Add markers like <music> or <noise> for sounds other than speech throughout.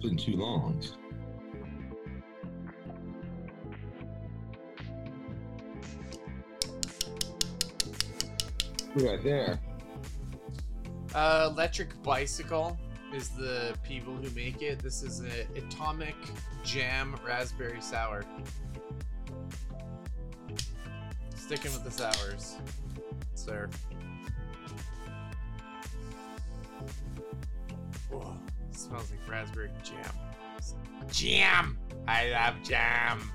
It's been too long. We got there. Uh, Electric Bicycle is the people who make it. This is an Atomic Jam Raspberry Sour. Sticking with the sours, sir. Smells like raspberry jam. Jam! I love jam!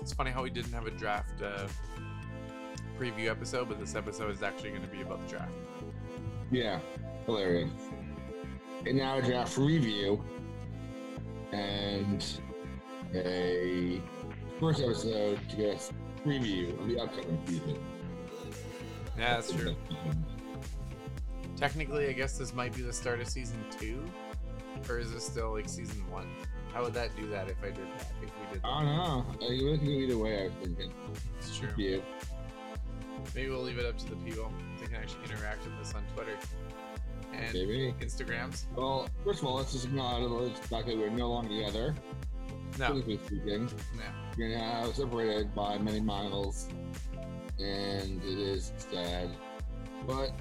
It's funny how we didn't have a draft uh, preview episode, but this episode is actually going to be about the draft. Yeah, hilarious. And now a draft review and a first episode to get us preview of the upcoming season. Yeah, that's true. Technically, I guess this might be the start of season two, or is this still like season one? How would that do that if I did that? If we did that? I don't know. I mean, we can go either way. I was thinking. It's true. You. Maybe we'll leave it up to the people. They can actually interact with us on Twitter and Maybe. Instagrams. Well, first of all, let's just acknowledge the fact that we're no longer together. No, Physically speaking, no. we're now separated by many miles, and it is sad. But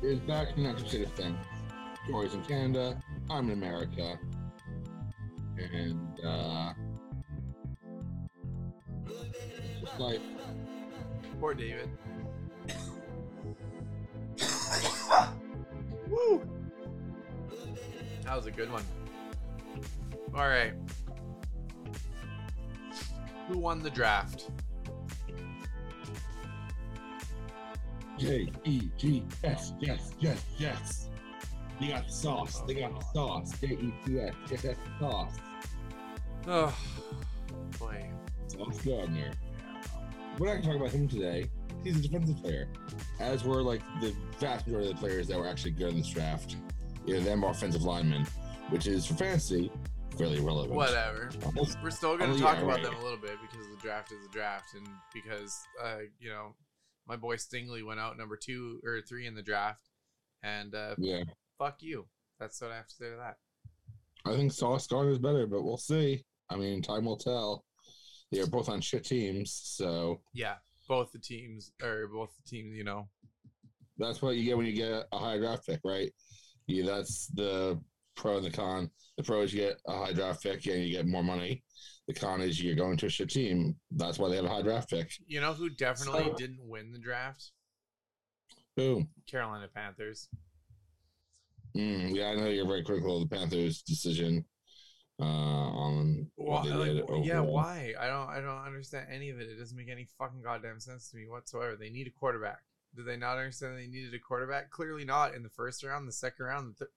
it's back to the next state of thing. Tori's in Canada. I'm in America. And uh just like Poor David. <coughs> Woo! That was a good one. All right. Who won the draft? J E T S yes yes yes. They got the sauce. They got the sauce. J E T S yes yes sauce. Oh, boy. Sauce Gardner. We're not gonna talk about him today. He's a defensive player, as were like the vast majority of the players that were actually good in this draft. Either them or offensive linemen, which is for fantasy fairly relevant. Whatever. Almost- We're still going to talk about them a little bit because the draft is a draft, and because uh, you know, my boy Stingley went out number two or three in the draft, and uh, Yeah, fuck you. That's what I have to say to that. I think Sauce Gardner is better, but we'll see. I mean, time will tell. They are both on shit teams, so Yeah, both the teams or both the teams, you know. that's what you get when you get a high draft pick, right? Yeah, that's the pro and the con. The pro is you get a high draft pick and you get more money. The con is you're going to a shit team. That's why they have a high draft pick. You know who definitely So- didn't win the draft? Boom. Carolina Panthers. Mm, yeah, I know you're very critical of the Panthers' decision uh, on what they like, did. yeah, why? I don't I don't understand any of it. It doesn't make any fucking goddamn sense to me whatsoever. They need a quarterback. Did they not understand they needed a quarterback? Clearly not in the first round, the second round, the third.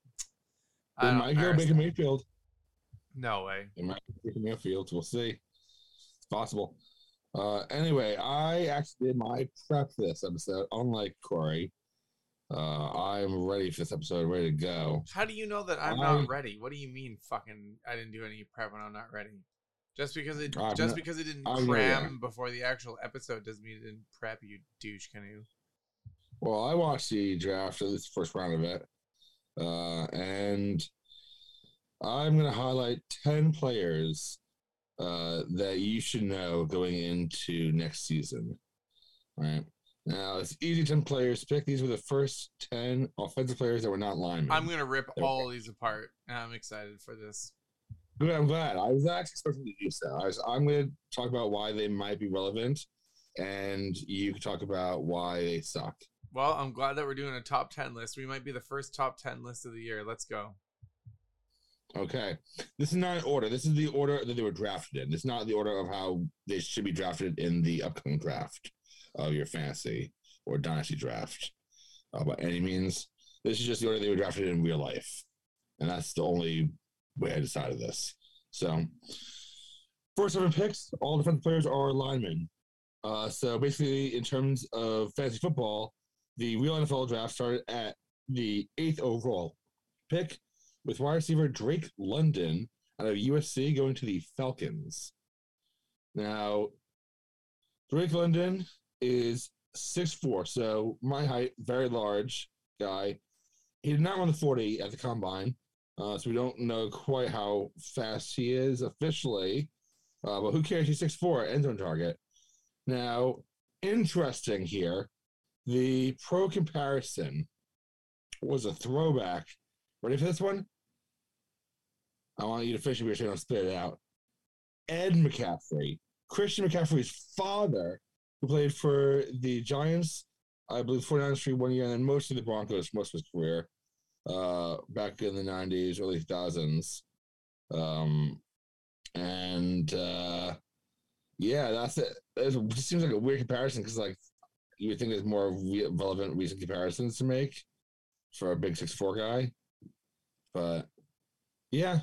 They might go Baker Mayfield. No way. They might go Baker Mayfield. We'll see. It's possible. Uh, anyway, I actually did my prep for this episode, unlike Corey. Uh, I'm ready for this episode, ready to go. How do you know that I'm I- not ready? What do you mean, fucking? I didn't do any prep and I'm not ready. Just because it I'm just not- because it didn't I'm cram ready. before the actual episode doesn't mean it didn't prep. You douche canoe. Well, I watched the draft, least the first round of it, uh, and I'm going to highlight 10 players uh, that you should know going into next season. All right. Now, it's easy 10 players pick. These were the first 10 offensive players that were not linemen. I'm gonna rip Okay. all these apart. and I'm excited for this. Good, I'm glad. I was actually expecting to do so. I was, I'm going to talk about why they might be relevant, and you can talk about why they suck. Well, I'm glad that we're doing a top ten list. We might be the first top ten list of the year. Let's go. Okay. This is not an order. This is the order that they were drafted in. It's not the order of how they should be drafted in the upcoming draft of your fantasy or dynasty draft uh, by any means. This is just the order they were drafted in real life. And that's the only way I decided this. So, first seven picks, all defensive players are linemen. Uh, so, basically, in terms of fantasy football, the real NFL draft started at the eighth overall pick with wide receiver Drake London out of USC going to the Falcons. Now, Drake London is six four, so my height, very large guy. He did not run the 40 at the combine, uh, so we don't know quite how fast he is officially. Uh, but who cares? He's six four, end zone target. Now, interesting here, the pro comparison was a throwback. Ready for this one? I want you to finish it because you don't spit it out. Ed McCaffrey, Christian McCaffrey's father, who played for the Giants, I believe 49ers for one year, and then mostly the Broncos most of his career, uh, back in the 90s, early 2000s. Um, and uh, yeah, that's it. It just seems like a weird comparison because, like, you would think there's more re- relevant recent comparisons to make for a big six four guy. But yeah,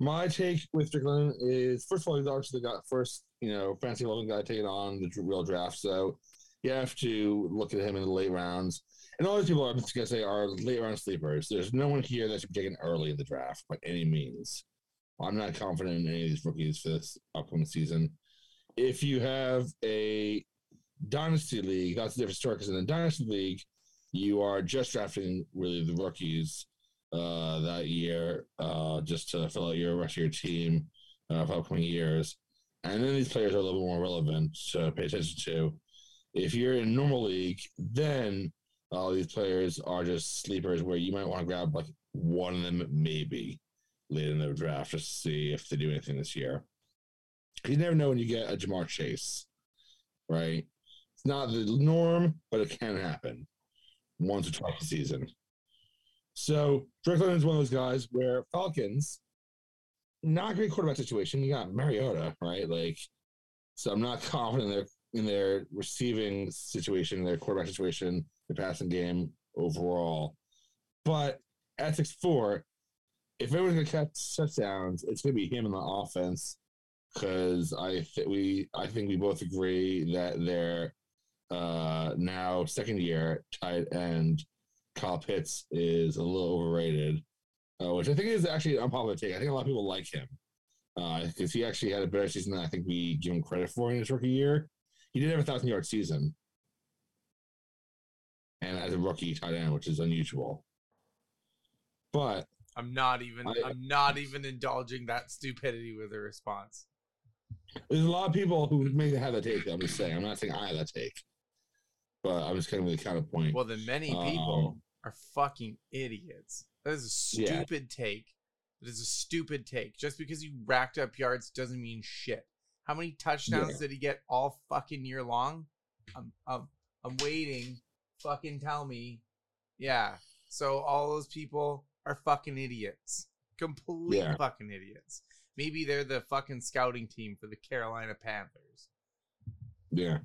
my take with Strickland is first of all, he's obviously got first, you know, fancy eleven guy taking on the real draft. So you have to look at him in the late rounds. And all these people I'm just gonna say are late round sleepers. There's no one here that should be taken early in the draft by any means. I'm not confident in any of these rookies for this upcoming season. If you have a dynasty league, that's a different story because in a dynasty league, you are just drafting really the rookies uh, that year uh, just to fill out your rest of your team uh, for upcoming years. And then these players are a little bit more relevant to pay attention to. If you're in normal league, then all these players are just sleepers where you might want to grab like one of them maybe late in the draft just to see if they do anything this year. You never know when you get a Ja'Marr Chase, right? It's not the norm, but it can happen once or twice a season. So Drake Strickland is one of those guys where Falcons, not great quarterback situation. You got Mariota, right? Like, so I'm not <laughs> confident in their in their receiving situation, their quarterback situation, the passing game overall. But at six four, if everyone's gonna catch touchdowns, it's gonna be him in the offense because I think we I think we both agree that their uh, now second year tight end Kyle Pitts is a little overrated, uh, which I think is actually an unpopular take. I think a lot of people like him because uh, he actually had a better season than I think we give him credit for in his rookie year. He did have a thousand yard season, and as a rookie tight end, which is unusual. But I'm not even I, am not even indulging that stupidity with a response. There's a lot of people who may have that take. I'm just saying. I'm not saying I have that take, but I'm just kind of the counterpoint. Well, then many people um, are fucking idiots. That is a stupid yeah. take. That is a stupid take. Just because you racked up yards doesn't mean shit. How many touchdowns yeah. did he get all fucking year long? I'm, I'm, I'm waiting. Fucking tell me. Yeah. So all those people are fucking idiots. Complete yeah. fucking idiots. Maybe they're the fucking scouting team for the Carolina Panthers. Yeah.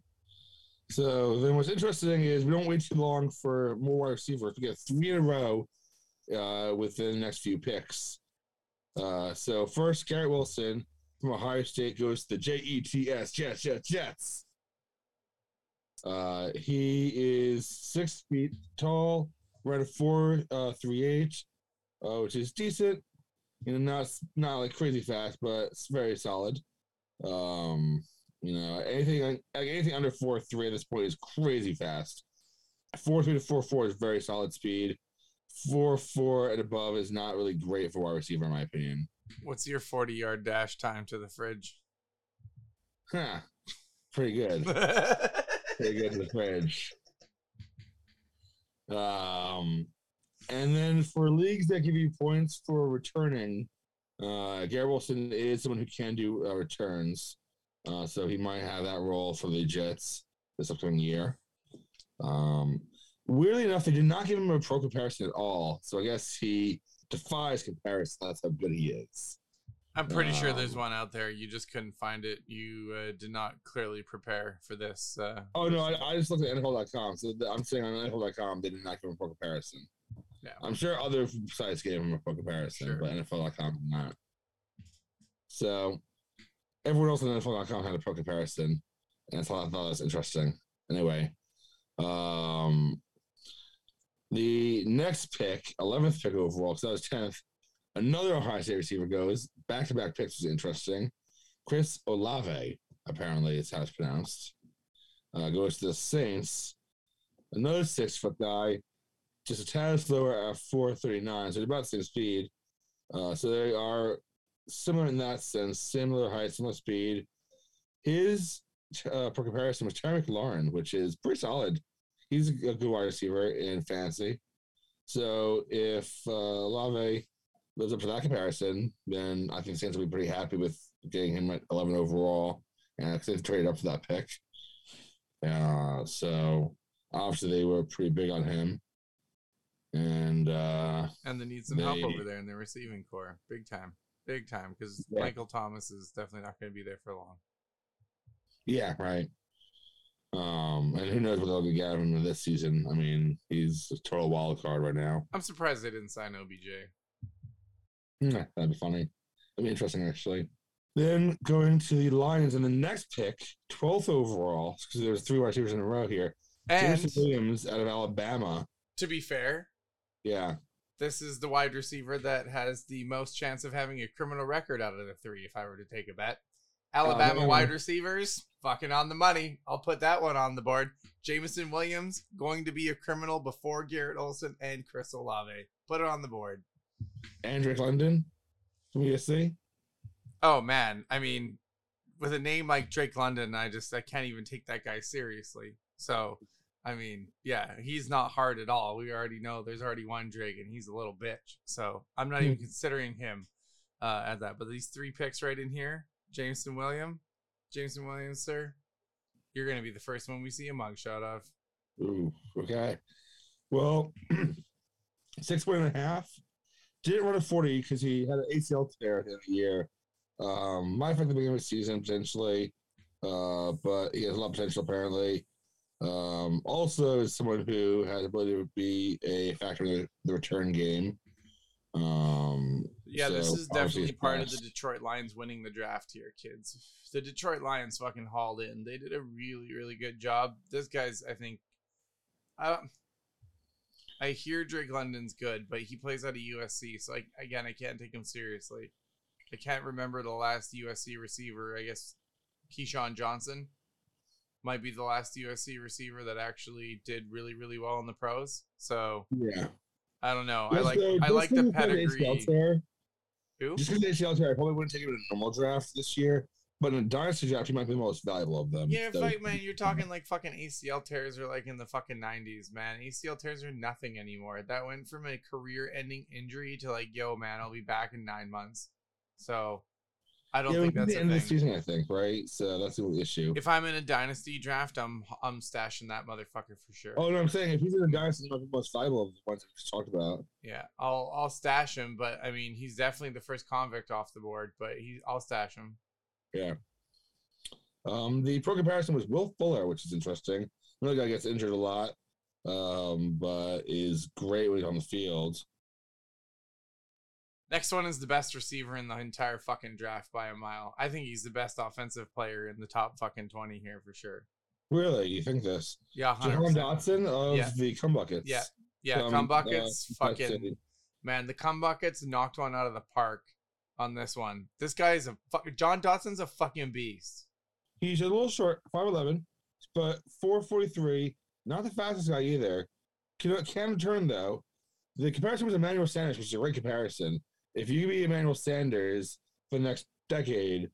So then what's interesting is we don't wait too long for more wide receivers. We get three in a row uh, within the next few picks. Uh, so first, Garrett Wilson from Ohio State goes to the J-E-T-S, Jets, Jets, Jets. Uh, he is six feet tall, right at four, uh, three eight, uh, which is decent. You know, not not like crazy fast, but it's very solid. Um, you know, anything like anything under four three at this point is crazy fast. Four three to four four is very solid speed. Four four and above is not really great for wide receiver, in my opinion. What's your forty yard dash time to the fridge? Huh. Pretty good. <laughs> Pretty good to the fridge. Um, and then for leagues that give you points for returning, uh, Garrett Wilson is someone who can do uh, returns. Uh, so he might have that role for the Jets this upcoming year. Um, weirdly enough, they did not give him a pro comparison at all. So I guess he defies comparison. That's how good he is. I'm pretty um, sure there's um, one out there. You just couldn't find it. You uh, did not clearly prepare for this. Uh, oh no, I, I, just looked at NFL.com. So I'm saying on NFL.com they did not give him a pro comparison. Yeah. I'm sure other sites gave him a pro comparison, sure. but NFL.com did not. So everyone else on NFL.com had a pro comparison, and thought, I thought that was interesting. Anyway, um, the next pick, 11th pick overall, because that was 10th, another Ohio State receiver goes. Back to back picks was interesting. Chris Olave, apparently, is how it's pronounced, uh, goes to the Saints. another six foot guy, just a tad slower at 439, so they're about the same speed. Uh, so they are similar in that sense, similar height, similar speed. His, uh, for comparison, was Terry McLaurin, which is pretty solid. He's a good wide receiver in fantasy. So if uh, Olave lives up to that comparison, then I think Saints will be pretty happy with getting him at 11 overall, and they traded up for that pick. Uh, so obviously they were pretty big on him, and uh, and they need some they, help over there in the receiving core, big time, big time, because yeah. Michael Thomas is definitely not going to be there for long. Yeah, right. Um, and who knows what they'll get out of him this season? I mean, he's a total wild card right now. I'm surprised they didn't sign OBJ. Yeah, that'd be funny. That'd be interesting, actually. Then going to the Lions in the next pick, 12th overall, because there's three wide receivers in a row here. And Jameson Williams out of Alabama. To be fair, yeah, this is the wide receiver that has the most chance of having a criminal record out of the three. If I were to take a bet, Alabama uh, wide receivers, fucking on the money. I'll put that one on the board. Jameson Williams going to be a criminal before Garrett Olson and Chris Olave. Put it on the board. Andrew London from USC. Oh man, I mean, with a name like Drake London, I just I can't even take that guy seriously. So, I mean, yeah, he's not hard at all. We already know there's already one Drake, and he's a little bitch. So I'm not even hmm. considering him uh, at that. But these three picks right in here, Jameson William, Jameson Williams, sir, you're gonna be the first one we see a mugshot of. Ooh, okay. Well, <clears throat> six point and a half didn't run a 40 because he had an ACL tear at the end of the year. Um, might affect the beginning of the season potentially, uh, but he has a lot of potential apparently. Um, also, is someone who has ability to be a factor in the, the return game. Um, yeah, so this is definitely part of the Detroit Lions winning the draft here, kids. The Detroit Lions fucking hauled in. They did a really, really good job. This guy's, I think, I I hear Drake London's good, but he plays out of USC, so I, again, I can't take him seriously. I can't remember the last USC receiver. I guess Keyshawn Johnson might be the last USC receiver that actually did really, really well in the pros. So yeah, I don't know. I like I like the pedigree. Who? Just because they ACL tear, I probably wouldn't take him in a normal draft this year. But in a dynasty draft, he might be the most valuable of them. Yeah, so. like, man, you're talking like fucking ACL tears are like in the fucking 90s, man. ACL tears are nothing anymore. That went from a career-ending injury to like, yo, man, I'll be back in nine months. So I don't yeah, think that's the end of the season. I think right. So that's the issue. If I'm in a dynasty draft, I'm I'm stashing that motherfucker for sure. Oh no, I'm saying if he's in a dynasty, he's the most valuable of the ones we just talked about. Yeah, I'll I'll stash him, but I mean he's definitely the first convict off the board. But he I'll stash him. Yeah. Um, the pro comparison was Will Fuller, which is interesting. Another guy gets injured a lot, um, but is great when he's on the field. Next one is the best receiver in the entire fucking draft by a mile. I think he's the best offensive player in the top fucking 20 here for sure. Really? You think this? Yeah. 100%. Jahan Dotson of yeah. the Cum Buckets. Yeah. Yeah. From, Cum Buckets. Uh, fucking. Man, the Cum Buckets knocked one out of the park on this one. This guy is a fuck. Jahan Dotson's a fucking beast. He's a little short, 5'11, but 443. Not the fastest guy either. Can, can turn, though. The comparison was Emmanuel Sanders, which is a great comparison if you be Emmanuel Sanders for the next decade,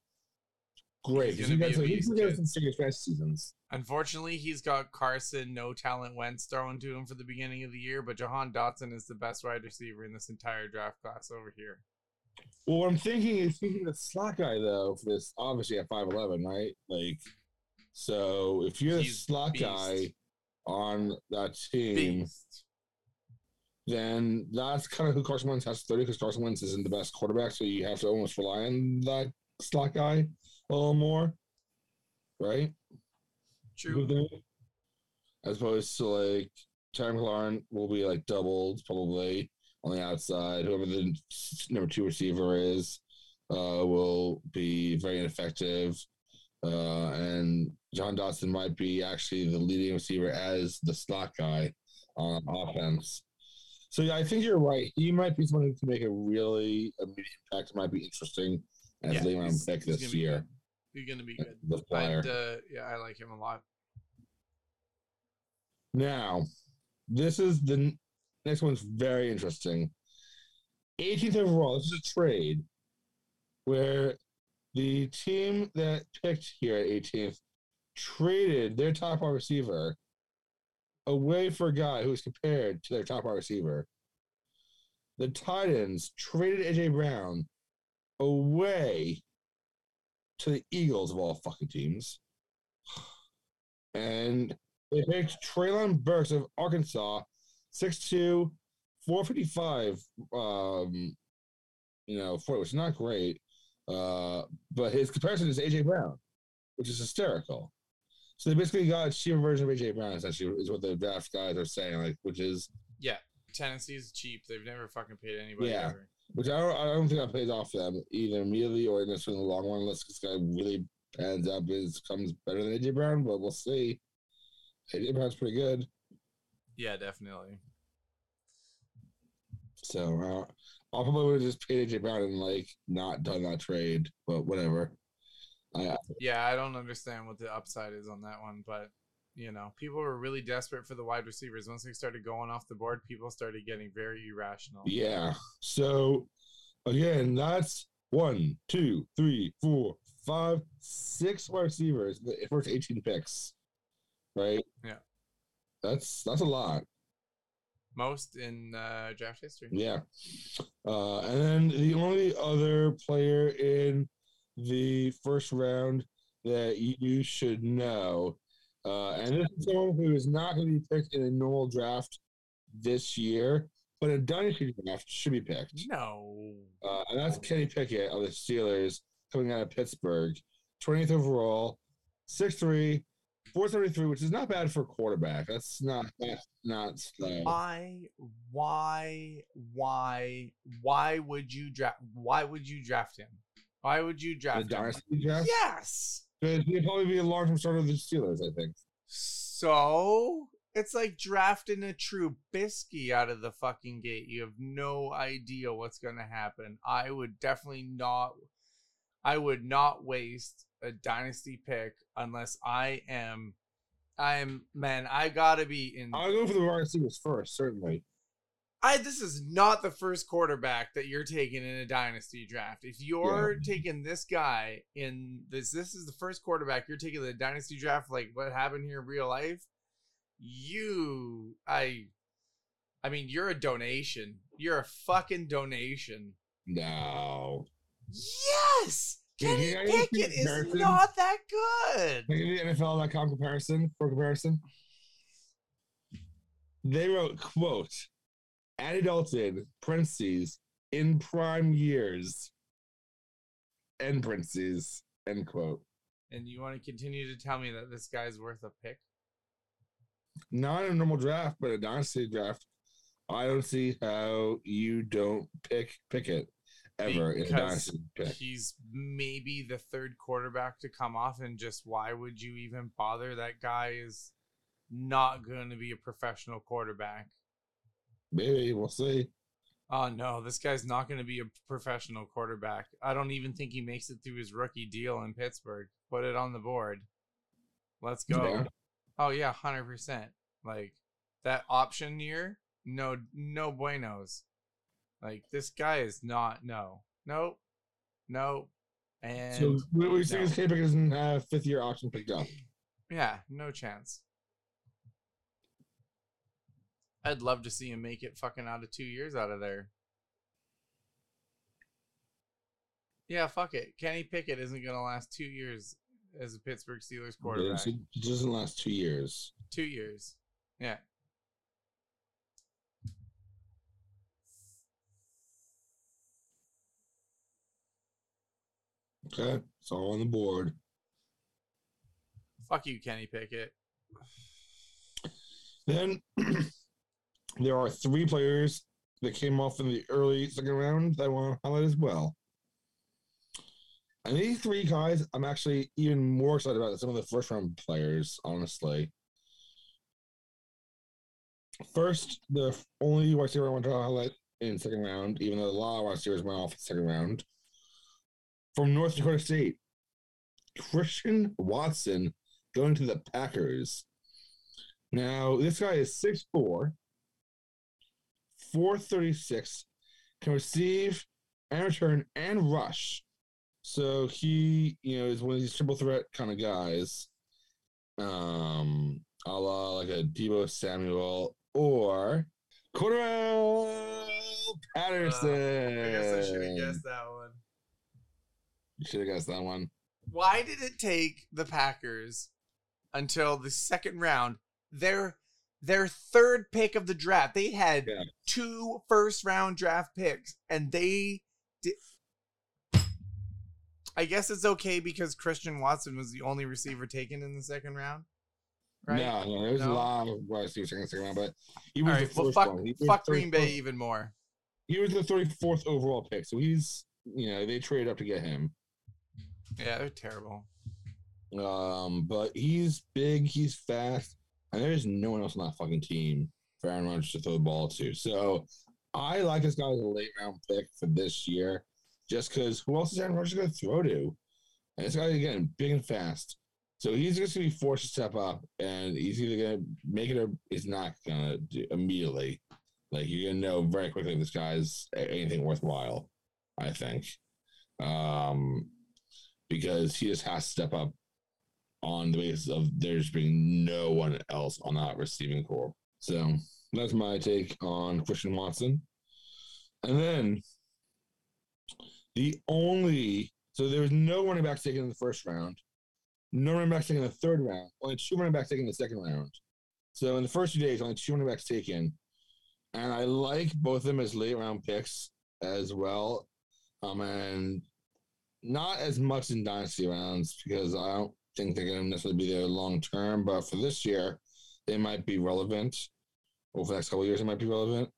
great. He's, going to get some serious fast seasons. Unfortunately, he's got Carson, no talent Wentz thrown to him for the beginning of the year, but Jahan Dotson is the best wide receiver in this entire draft class over here. Well, what I'm thinking is thinking the slot guy though for this obviously at five eleven, right? Like, so if you're he's the slot beast. guy on that team, beast then that's kind of who Carson Wentz has to 30 because Carson Wentz isn't the best quarterback. So you have to almost rely on that slot guy a little more, right? True. As opposed to like Terry McLaurin will be like doubled probably on the outside. Whoever the number two receiver is uh, will be very ineffective. Uh, and Jahan Dotson might be actually the leading receiver as the slot guy on offense. So yeah, I think you're right. He might be someone who can make a really immediate impact. It might be interesting as yeah, late round pick this year. He's going to be good. The player. uh, yeah, I like him a lot. Now, this is the next one's very interesting. 18th overall. This is a trade where the team that picked here at 18th traded their top wide receiver away for a guy who is compared to their top wide receiver. The Titans traded AJ Brown away to the Eagles of all fucking teams. And they picked Treylon Burks of Arkansas, 6'2, 455. Um, you know, for which is not great. Uh, but his comparison is AJ Brown, which is hysterical. So they basically got a cheaper version of AJ Brown, essentially, is what the draft guys are saying, like, which is yeah, Tennessee's cheap. They've never fucking paid anybody Yeah. ever. which I don't, I don't think that pays off for them either immediately or necessarily in the long run, unless this guy really pans out, comes better than AJ Brown. But we'll see. AJ Brown's pretty good, Yeah, definitely. so uh, I'll probably would have just paid AJ Brown and like not done that trade, but whatever. I, Yeah, I don't understand what the upside is on that one, but you know, people were really desperate for the wide receivers. Once they started going off the board, people started getting very irrational. Yeah. So again, that's one, two, three, four, five, six wide receivers. The first 18 picks. Right? Yeah. That's that's a lot. Most in uh, draft history. Yeah. Uh, and then the only other player in the first round that you should know, uh, and this is someone who is not going to be picked in a normal draft this year, but a dynasty draft should be picked. No. Uh, and that's Kenny Pickett of the Steelers coming out of Pittsburgh, 20th overall, 6'3, 473, which is not bad for a quarterback. That's not that's not slow. Why, why, why, why would you draft? Why would you draft him? Why would you The draft him? dynasty draft? Yes. Because he'd probably be a long term starter of the Steelers, I think. So it's like drafting a true Trubisky out of the fucking gate. You have no idea what's gonna happen. I would definitely not. I would not waste a dynasty pick unless I am. I am man. I gotta be in. I'll go for the wide receivers first, certainly. I this is not the first quarterback that you're taking in a dynasty draft. If you're taking this guy in this, this is the first quarterback you're taking in the dynasty draft. Like what happened here in real life, you, I, I mean, you're a donation. You're a fucking donation. No. Yes, Can Kenny you guys see Pickett is not that good. Get the NFL.com comparison for comparison? They wrote, quote, Andy Dalton, parentheses, in prime years, end parentheses, end quote. And you want to continue to tell me that this guy's worth a pick? Not a normal draft, but a dynasty draft. I don't see how you don't pick Pickett ever in a dynasty pick. He's maybe the third quarterback to come off, and just why would you even bother? That guy is not going to be a professional quarterback. Maybe we'll see. Oh no, this guy's not going to be a professional quarterback. I don't even think he makes it through his rookie deal in Pittsburgh. Put it on the board. Let's go. Yeah. Oh yeah, hundred percent. Like that option year, no, no buenos. Like this guy is not. No, nope, nope. And So we're saying no. is Kenny Pickett doesn't have fifth year option picked up. yeah, no chance. I'd love to see him make it fucking out of two years out of there. Yeah, fuck it. Kenny Pickett isn't gonna last two years as a Pittsburgh Steelers quarterback. It doesn't last two years. Two years. Yeah. Okay, it's all on the board. Fuck you, Kenny Pickett. Then <clears throat> there are three players that came off in the early second round that I want to highlight as well. And these three guys, I'm actually even more excited about than some of the first round players, honestly. First, the only wide receiver I want to highlight in second round, even though a lot of wide receivers went off in second round, from North Dakota State, Christian Watson going to the Packers. Now, this guy is 6'4, 436, can receive and return and rush. So he, you know, is one of these triple threat kind of guys. Um, a la like a Deebo Samuel or Cordarrelle Patterson. Uh, I guess I should have guessed that one. You should have guessed that one. Why did it take the Packers until the second round? Their their third pick of the draft. They had yeah. two first round draft picks, and they did. I guess it's okay because Christian Watson was the only receiver taken in the second round. Right? No, no, there's no? a lot of receivers in the second round, but he was right, the first well, fuck, one. fuck Green Bay even more. He was the 34th overall pick, so he's you know they traded up to get him. Yeah, they're terrible. Um, but he's big, he's fast, and there's no one else on that fucking team for Aaron Rodgers to throw the ball to. So I like this guy as a late round pick for this year, just because who else is Aaron Rodgers going to throw to? And this guy getting big and fast. So he's just going to be forced to step up, and he's either going to make it or he's not going to do immediately. Like you're going to know very quickly if this guy's anything worthwhile. I think. Um, because he just has to step up on the basis of there's being no one else on that receiving core. So that's my take on Christian Watson. And then the only so there was no running backs taken in the first round, no running backs taken in the third round, only two running backs taken in the second round. So in the first two days, only two running backs taken. And I like both of them as late round picks as well. Um, and not as much in dynasty rounds because I don't think they're going to necessarily be there long term. But for this year, they might be relevant. Over the next couple years, it might be relevant.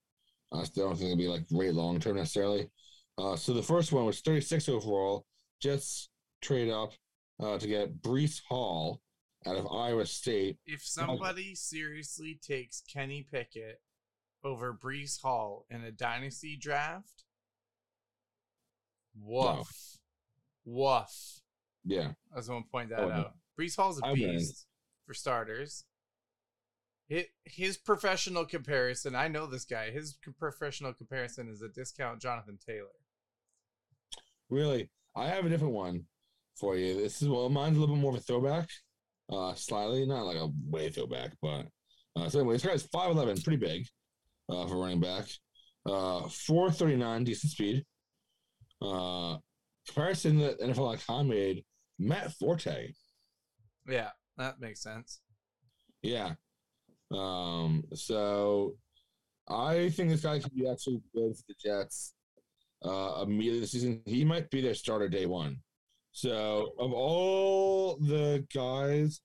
I still don't think it'll be like great long term necessarily. Uh, so the first one was 36 overall. Jets trade up uh, to get Breece Hall out of Iowa State. If somebody seriously takes Kenny Pickett over Breece Hall in a dynasty draft, woof. No. Woof. Yeah. I just want to point that oh, out. Breece Hall's a beast for starters. His, his professional comparison, I know this guy. His professional comparison is a discount Jonathan Taylor. Really? I have a different one for you. This is well, mine's a little bit more of a throwback. Uh slightly, not like a way throwback, but uh so anyway, this guy's 5'11, pretty big uh for running back. Uh 439, decent speed. Uh comparison that NFL.com made, Matt Forte. Yeah, that makes sense. Yeah. Um, so I think this guy could be actually good for the Jets uh, immediately this season. He might be their starter day one. So of all the guys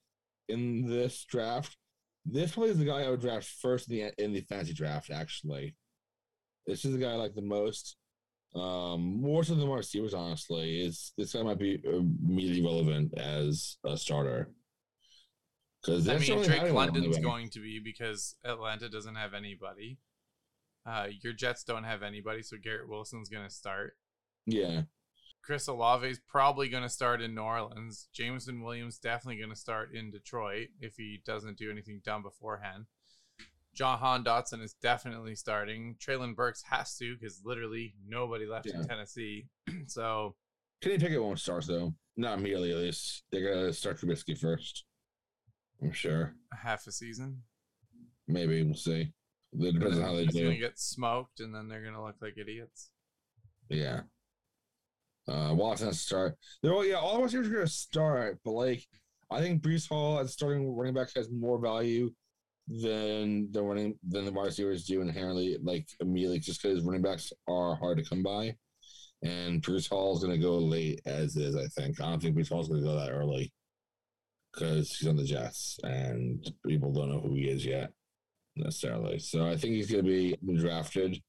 in this draft, this probably is the guy I would draft first in the in the fantasy draft. Actually, this is the guy I like the most. Um, more so than wide receivers, honestly, is this guy might be immediately relevant as a starter. Because I mean, Drake London's going to be because Atlanta doesn't have anybody. Uh, your Jets don't have anybody, so Garrett Wilson's going to start. Yeah. Chris Olave is probably going to start in New Orleans. Jameson Williams definitely going to start in Detroit if he doesn't do anything dumb beforehand. Jahan Dotson is definitely starting. Treylon Burks has to because literally nobody left yeah. in Tennessee. <clears throat> so Kenny Pickett won't start though. Not immediately at least. They're gonna start Trubisky first. I'm sure. A half a season. Maybe we'll see. It depends on how they do. Gonna get smoked, and then they're gonna look like idiots. Yeah. Uh, Watson has to start. They're all yeah. All of us are gonna start, but like I think Breece Hall as starting running back has more value than the running than the wide receivers do inherently, like immediately, just because running backs are hard to come by. And Breece Hall is going to go late as is. I think. I don't think Breece Hall is going to go that early because he's on the Jets and people don't know who he is yet necessarily. So I think he's going to be drafted.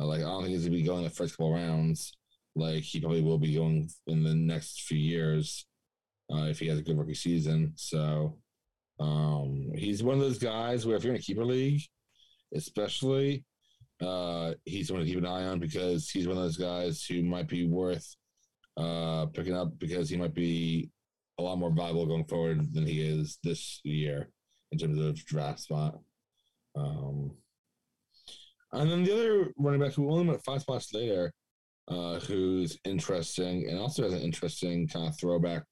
Uh, like I don't think he's going to be going the first couple rounds. Like he probably will be going in the next few years uh, if he has a good rookie season. So um, he's one of those guys where if you're in a keeper league, especially, uh, he's one to keep an eye on because he's one of those guys who might be worth uh, picking up because he might be a lot more valuable going forward than he is this year in terms of draft spot. Um, and then the other running back who only went five spots later, uh, who's interesting and also has an interesting kind of throwback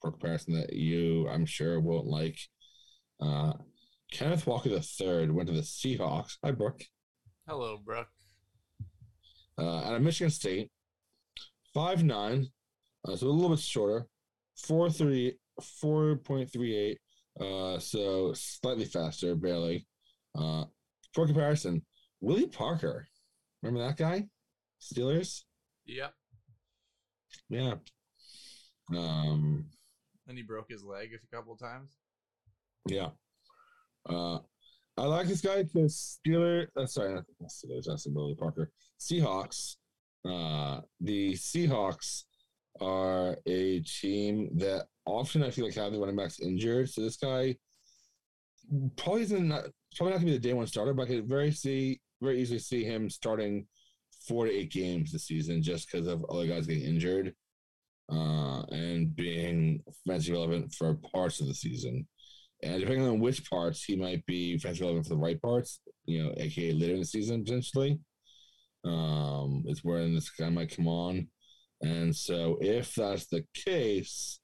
for comparison that you, I'm sure, won't like. Uh, Kenneth Walker III went to the Seahawks. Hi, Brooke. Hello, Brooke. Uh, out of Michigan State, five nine, uh, so a little bit shorter, four three four point three eight. Uh, so slightly faster, barely. Uh, for comparison, Willie Parker, remember that guy? Steelers. Yep. Yeah. Um. And he broke his leg a couple times. Yeah. Uh, I like this guy because Steelers. Uh, sorry, Steelers. That's Willie Parker. Seahawks. Uh, the Seahawks are a team that often I feel like have the running backs injured. So this guy probably isn't not probably not gonna be the day one starter, but I could very see very easily see him starting four to eight games this season just because of other guys getting injured uh, and being fantasy relevant for parts of the season. And depending on which parts, he might be fantasy relevant for the right parts, you know, aka later in the season potentially. Um, it's where this guy might come on. And so if that's the case,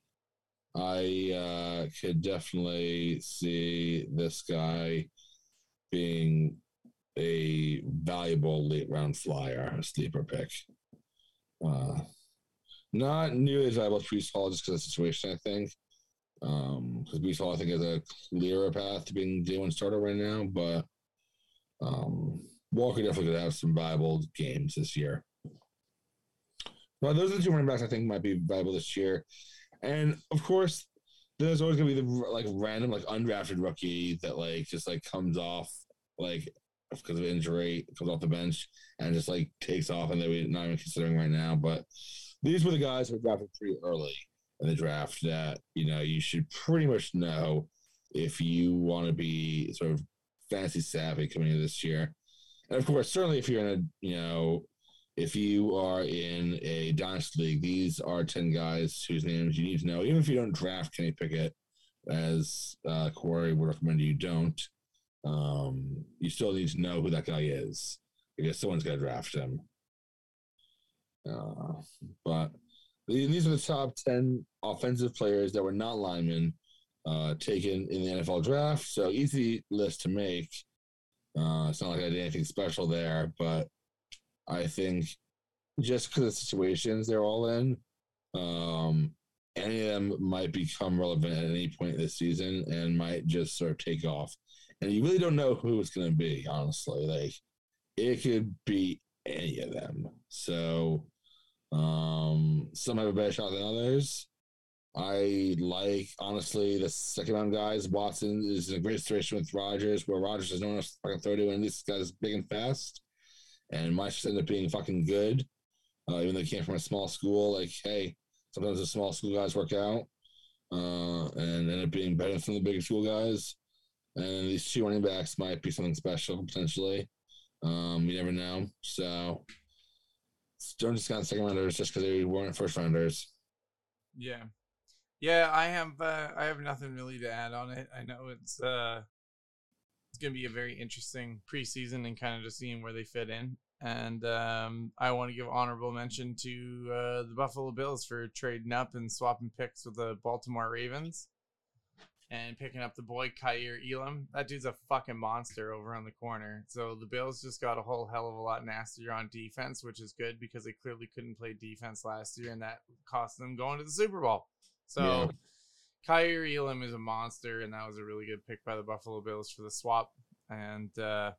I uh, could definitely see this guy being a valuable late round flyer, a sleeper pick. Uh, not nearly as valuable as Breece Hall just because of the situation, I think. Because um, Hall, I think, has a clearer path to being day one starter right now, but um, Walker definitely could have some viable games this year. Well, those are the two running backs I think might be viable this year. And of course, there's always gonna be the like random like undrafted rookie that like just like comes off like because of injury, comes off the bench and just like takes off, and that we're not even considering right now. But these were the guys who were drafted pretty early in the draft that you know you should pretty much know if you want to be sort of fantasy savvy coming into this year. And of course, certainly if you're in a you know if you are in a dynasty league, these are 10 guys whose names you need to know. Even if you don't draft Kenny Pickett, as uh, Corey would recommend you don't, um, you still need to know who that guy is because someone's got to draft him. Uh, but these are the top 10 offensive players that were not linemen uh, taken in the NFL draft. So easy list to make. Uh, it's not like I did anything special there, but I think just because of the situations they're all in, um, any of them might become relevant at any point this season and might just sort of take off. And you really don't know who it's going to be, honestly. Like, it could be any of them. So, um, some have a better shot than others. I like, honestly, the second round guys. Watson is in a great situation with Rodgers, where Rodgers is else to fucking throw to, and this guy's big and fast and might end up being fucking good. Uh, even though he came from a small school, like hey, sometimes the small school guys work out uh, and end up being better than the bigger school guys. And these two running backs might be something special potentially. Um, you never know. So don't discount second rounders just because they weren't first rounders. Yeah, yeah. I have uh, I have nothing really to add on it. I know it's uh, it's to be a very interesting preseason and kind of just seeing where they fit in. And um, I want to give honorable mention to uh, the Buffalo Bills for trading up and swapping picks with the Baltimore Ravens and picking up the boy Kaiir Elam. That dude's a fucking monster over on the corner. So the Bills just got a whole hell of a lot nastier on defense, which is good because they clearly couldn't play defense last year, and that cost them going to the Super Bowl. So. Yeah Elam is a monster, and that was a really good pick by the Buffalo Bills for the swap. And uh,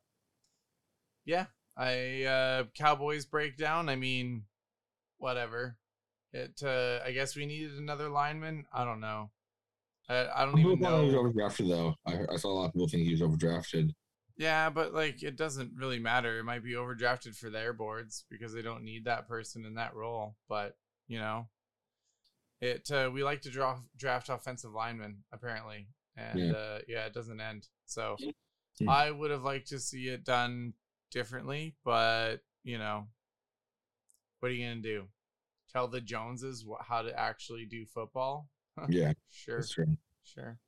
yeah, I uh, Cowboys breakdown. I mean, whatever. It. Uh, I guess we needed another lineman. I don't know. I, I don't even know. He was overdrafted though. I, I saw a lot of people think he was overdrafted. Yeah, but like it doesn't really matter. It might be overdrafted for their boards because they don't need that person in that role. But you know, it uh, we like to draw draft offensive linemen apparently, and yeah, uh, yeah it doesn't end. So yeah. I would have liked to see it done differently, but you know, what are you gonna do? Tell the Joneses wh- how to actually do football? Yeah, <laughs> sure, sure.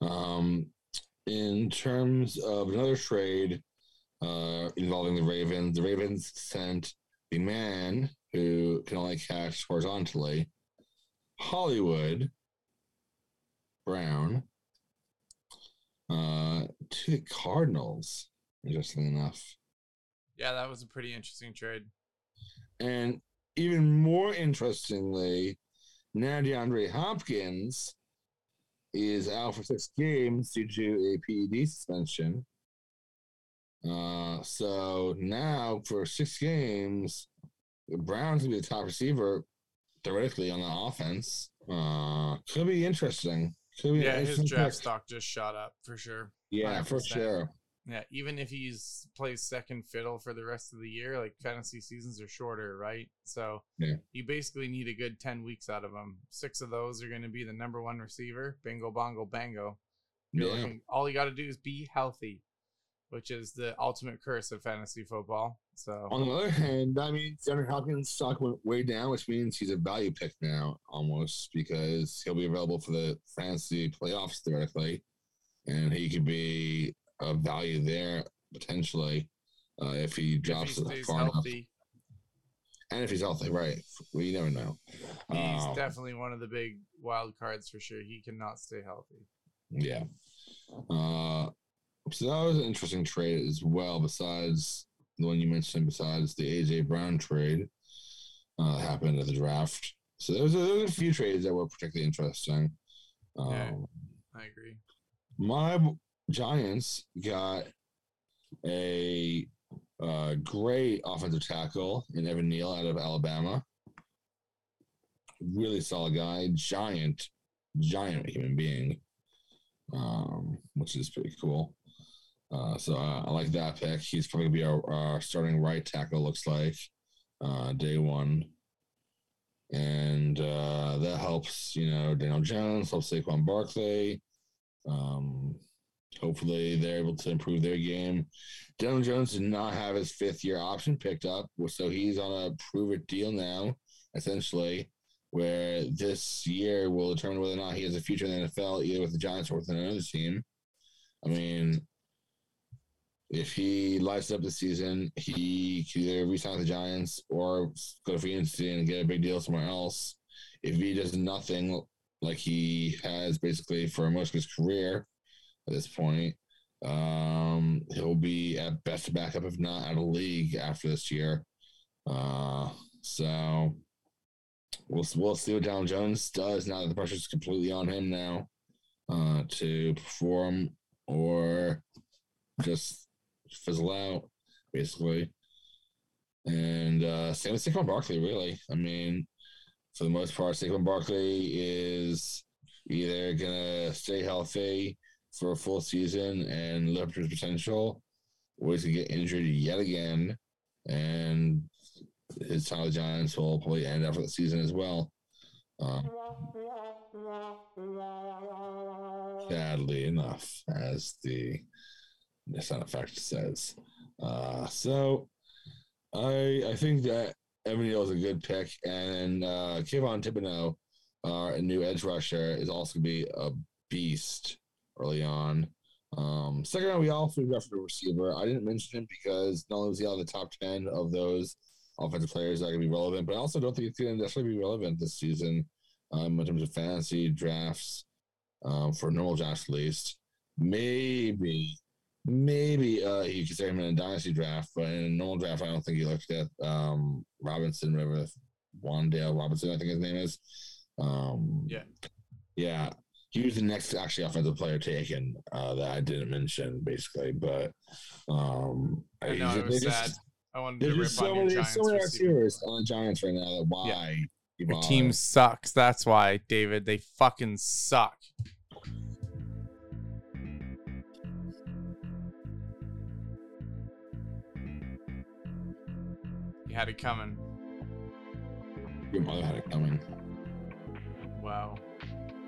Um, in terms of another trade uh, involving the Ravens, the Ravens sent the man who can only catch horizontally, Hollywood Brown, uh, to the Cardinals. Interestingly enough. Yeah, that was a pretty interesting trade. And even more interestingly, now DeAndre Hopkins is out for six games due to a PED suspension. Uh, so now for six games, Brown's gonna be the top receiver theoretically on the offense. Uh, could be interesting. Could be yeah, his draft pick. stock just shot up for sure. Yeah, 100%. for sure. Yeah, even if he's plays second fiddle for the rest of the year, like fantasy seasons are shorter, right? So yeah. you basically need a good ten weeks out of him. Six of those are going to be the number one receiver. Bingo, bongo, bango. You're yeah. Looking, all you got to do is be healthy, which is the ultimate curse of fantasy football. So on the other hand, I mean, DeAndre Hopkins' stock went way down, which means he's a value pick now almost because he'll be available for the fantasy playoffs theoretically, and he could be a value there potentially uh, if he drops if he far healthy. enough. And if he's healthy, right? We never know. He's um, definitely one of the big wild cards for sure. He cannot stay healthy. Yeah. Uh, so that was an interesting trade as well. Besides the one you mentioned, besides the AJ Brown trade, uh, happened at the draft. So there was, a, there was a few trades that were particularly interesting. Um, yeah, I agree. My Giants got a uh, great offensive tackle in Evan Neal out of Alabama. Really solid guy, giant, giant human being, um, which is pretty cool. Uh, so uh, I like that pick. He's probably gonna be our, our starting right tackle. Looks like uh, day one, and uh, that helps. You know, Daniel Jones helps Saquon Barkley. Um, Hopefully, they're able to improve their game. Daniel Jones did not have his fifth year option picked up, so he's on a prove it deal now, essentially, where this year will determine whether or not he has a future in the NFL, either with the Giants or with another team. I mean, if he lights up the season, he can either resign with the Giants or go to free agency and get a big deal somewhere else. If he does nothing like he has basically for most of his career, at this point. Um, he'll be at best backup, if not out of league after this year. Uh, so we'll we'll see what Daniel Jones does now that the pressure is completely on him now uh, to perform or just fizzle out, basically. And uh, same with Saquon Barkley, really. I mean, for the most part, Saquon Barkley is either gonna stay healthy for a full season and live up to his potential, or to get injured yet again, and his with Giants will probably end after the season as well. Um, sadly enough, as the sound effect says. Uh, so I I think that Evan Neal is a good pick, and uh, Kayvon Thibodeaux, our new edge rusher, is also going to be a beast early on. Um, second round, we also drafted a receiver. I didn't mention him because not only was he out of the top 10 of those offensive players that are going to be relevant, but I also don't think it's going to necessarily be relevant this season um, in terms of fantasy drafts um, for normal drafts at least. Maybe, maybe uh, you consider him in a dynasty draft, but in a normal draft, I don't think he looked at um, Robinson, whatever, Wan'Dale Robinson, I think his name is. Um, yeah. Yeah, he was the next actually offensive player taken uh, that I didn't mention, basically. But um, I know it was sad. Just, I wanted to rip so on your Giants. So many receivers on the Giants right now. That why yeah. your team sucks. That's why, David. They fucking suck. You had it coming. Your mother had it coming. Wow.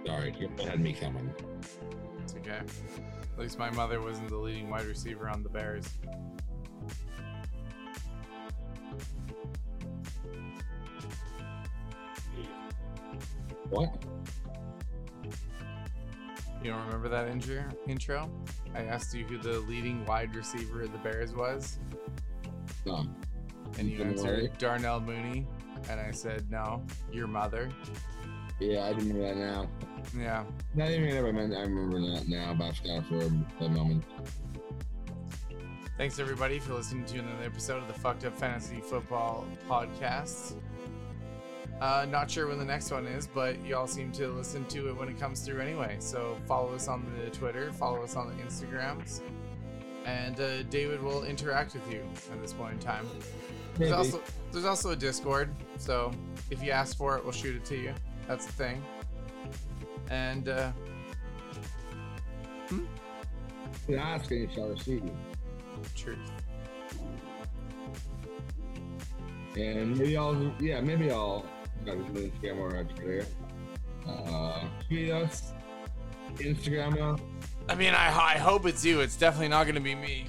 Sorry, you had me coming. It's okay. At least my mother wasn't the leading wide receiver on the Bears. What? You don't remember that intro? Intro? I asked you who the leading wide receiver of the Bears was. No. And you answered Darnell Mooney, and I said no, your mother. Yeah, I remember that now. Yeah. Not even I remember, I remember that now, but I forgot for the moment. Thanks everybody for listening to another episode of the Fucked Up Fantasy Football Podcast. Uh, not sure when the next one is, but y'all seem to listen to it when it comes through anyway. So follow us on the Twitter, follow us on the Instagrams, and uh, David will interact with you at this point in time. There's also there's also a Discord, so if you ask for it, we'll shoot it to you. That's the thing. And uh, hmm? you ask and you shall receive. Truth. And maybe I'll yeah maybe I'll Instagram or Twitter. Uh, tweet us, Instagram us. I mean, I, I hope it's you. It's definitely not going to be me.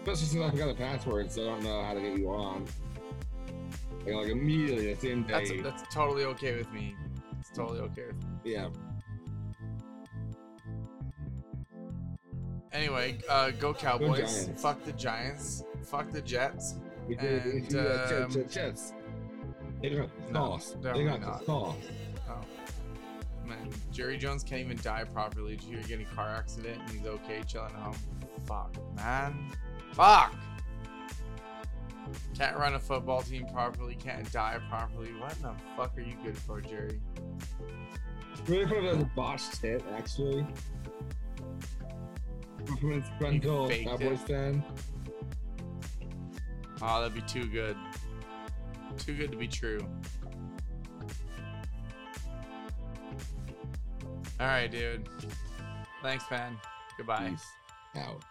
Especially since I've got the password, so I don't know how to get you on. Like, like immediately the same day. That's, that's totally okay with me. Totally okay. Yeah. Anyway, uh, go Cowboys. Go Fuck the Giants. Fuck the Jets. We did. And, um, Jets. They got sauce. No, they got not. sauce. Oh. Man, Jerry Jones can't even die properly. Did you hear get a car accident and he's okay chilling at home? Fuck, man. Fuck! Can't run a football team properly, can't die properly. What in the fuck are you good for, Jerry? Really put it as a botched hit, actually. From its frontal Cowboys fan. Oh, that'd be too good. Too good to be true. All right, dude. Thanks, man. Goodbye. Peace out.